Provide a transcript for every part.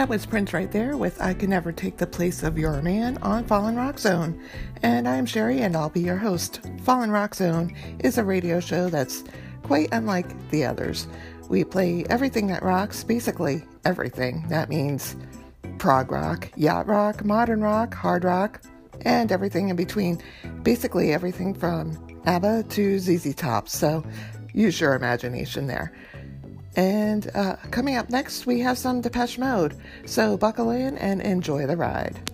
That was Prince right there with I Can Never Take the Place of Your Man on Fallen Rock Zone. And I'm Sherry and I'll be your host. Fallen Rock Zone is a radio show that's quite unlike the others. We play everything that rocks, basically everything. That means prog rock, yacht rock, modern rock, hard rock, and everything in between. Basically everything from ABBA to ZZ Top. So use your imagination there. And uh, coming up next, we have some Depeche Mode. So buckle in and enjoy the ride.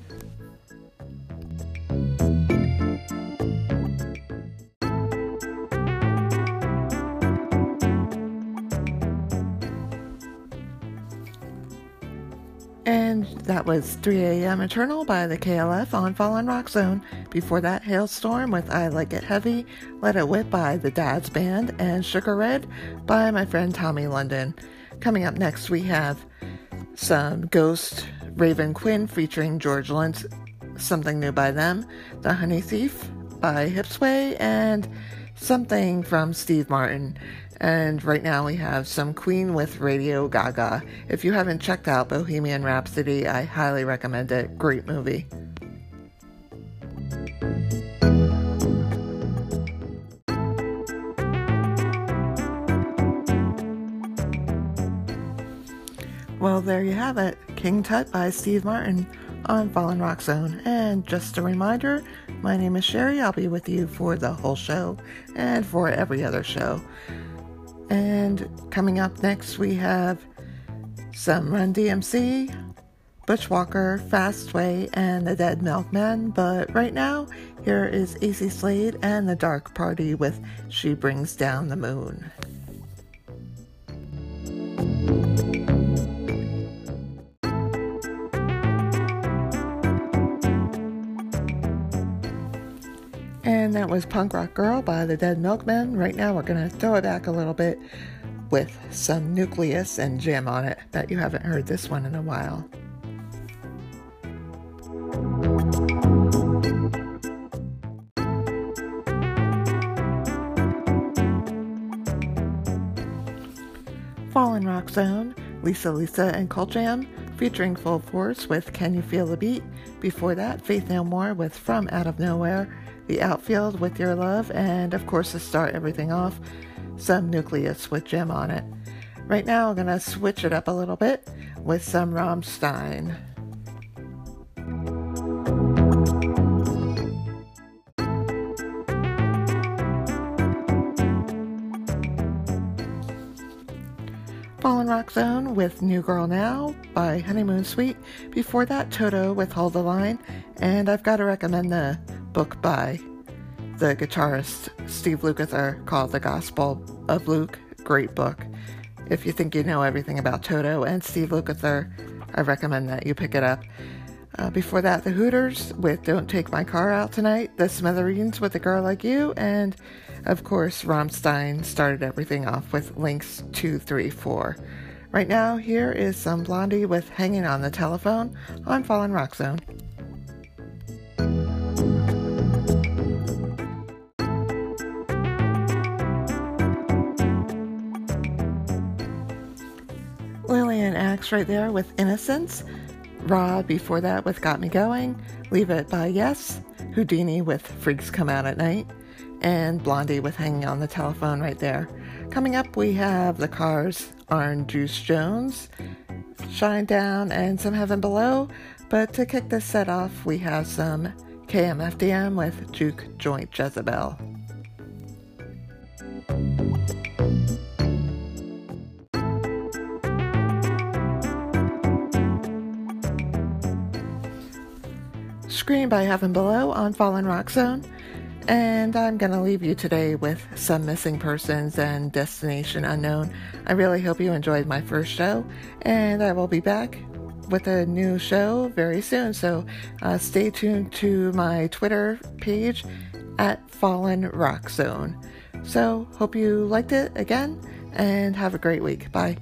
And that was 3 a.m. Eternal by the KLF on Fallen Rock Zone. Before that, Halestorm with I Like It Heavy, Let It Whip by the Dazz Band, and Sugar Red by my friend Tommy London. Coming up next, we have some Ghost Raven Quinn featuring George Lynch, something new by them, The Honey Thief by Hipsway, and something from Steve Martin. And right now we have some Queen with Radio Gaga. If you haven't checked out Bohemian Rhapsody, I highly recommend it. Great movie. Well, there you have it King Tut by Steve Martin on Fallen Rock Zone. And just a reminder, my name is Sherry. I'll be with you for the whole show and for every other show. And coming up next, we have some Run DMC, Bushwalker, Fastway, and the Dead Milkmen. But right now, here is AC Slade and the Dark Party with She Brings Down the Moon. And that was Punk Rock Girl by the Dead Milkmen. Right now, we're going to throw it back a little bit with some Newcleus and Jam on it. Bet you haven't heard this one in a while. Fallen Rock Zone, Lisa Lisa and Cult Jam, featuring Full Force with Can You Feel the Beat. Before that, Faith No More with From Out of Nowhere, The Outfield with Your Love, and of course, to start everything off, some Newcleus with Jam on it. Right now, I'm going to switch it up a little bit with some Rammstein. Fallen Rock Zone with New Girl Now by Honeymoon Suite. Before that, Toto with Hold the Line. And I've got to recommend the book by the guitarist Steve Lukather called The Gospel of Luke. Great book. If you think you know everything about Toto and Steve Lukather, I recommend that you pick it up. Uh, before that, The Hooters with Don't Take My Car Out Tonight, The Smithereens with A Girl Like You, and of course, Rammstein started everything off with Links 234. Right now, here is some Blondie with Hanging on the Telephone on Fallen Rock Zone. Lillian Axe right there with Innocence. Rod before that with Got Me Going. Leave It by Yes. Whodini with Freaks Come Out at Night and Blondie with Hanging on the Telephone right there. Coming up, we have the Cars, Orange Juice Jones, Shinedown, and some Heaven Below. But to kick this set off, we have some KMFDM with Juke Joint Jezebel. Scream by Heaven Below on Fallen Rock Zone. And I'm going to leave you today with some missing persons and Destination Unknown. I really hope you enjoyed my first show, and I will be back with a new show very soon. So uh, stay tuned to my Twitter page at Fallen Rock Zone. So, hope you liked it again, and have a great week. Bye.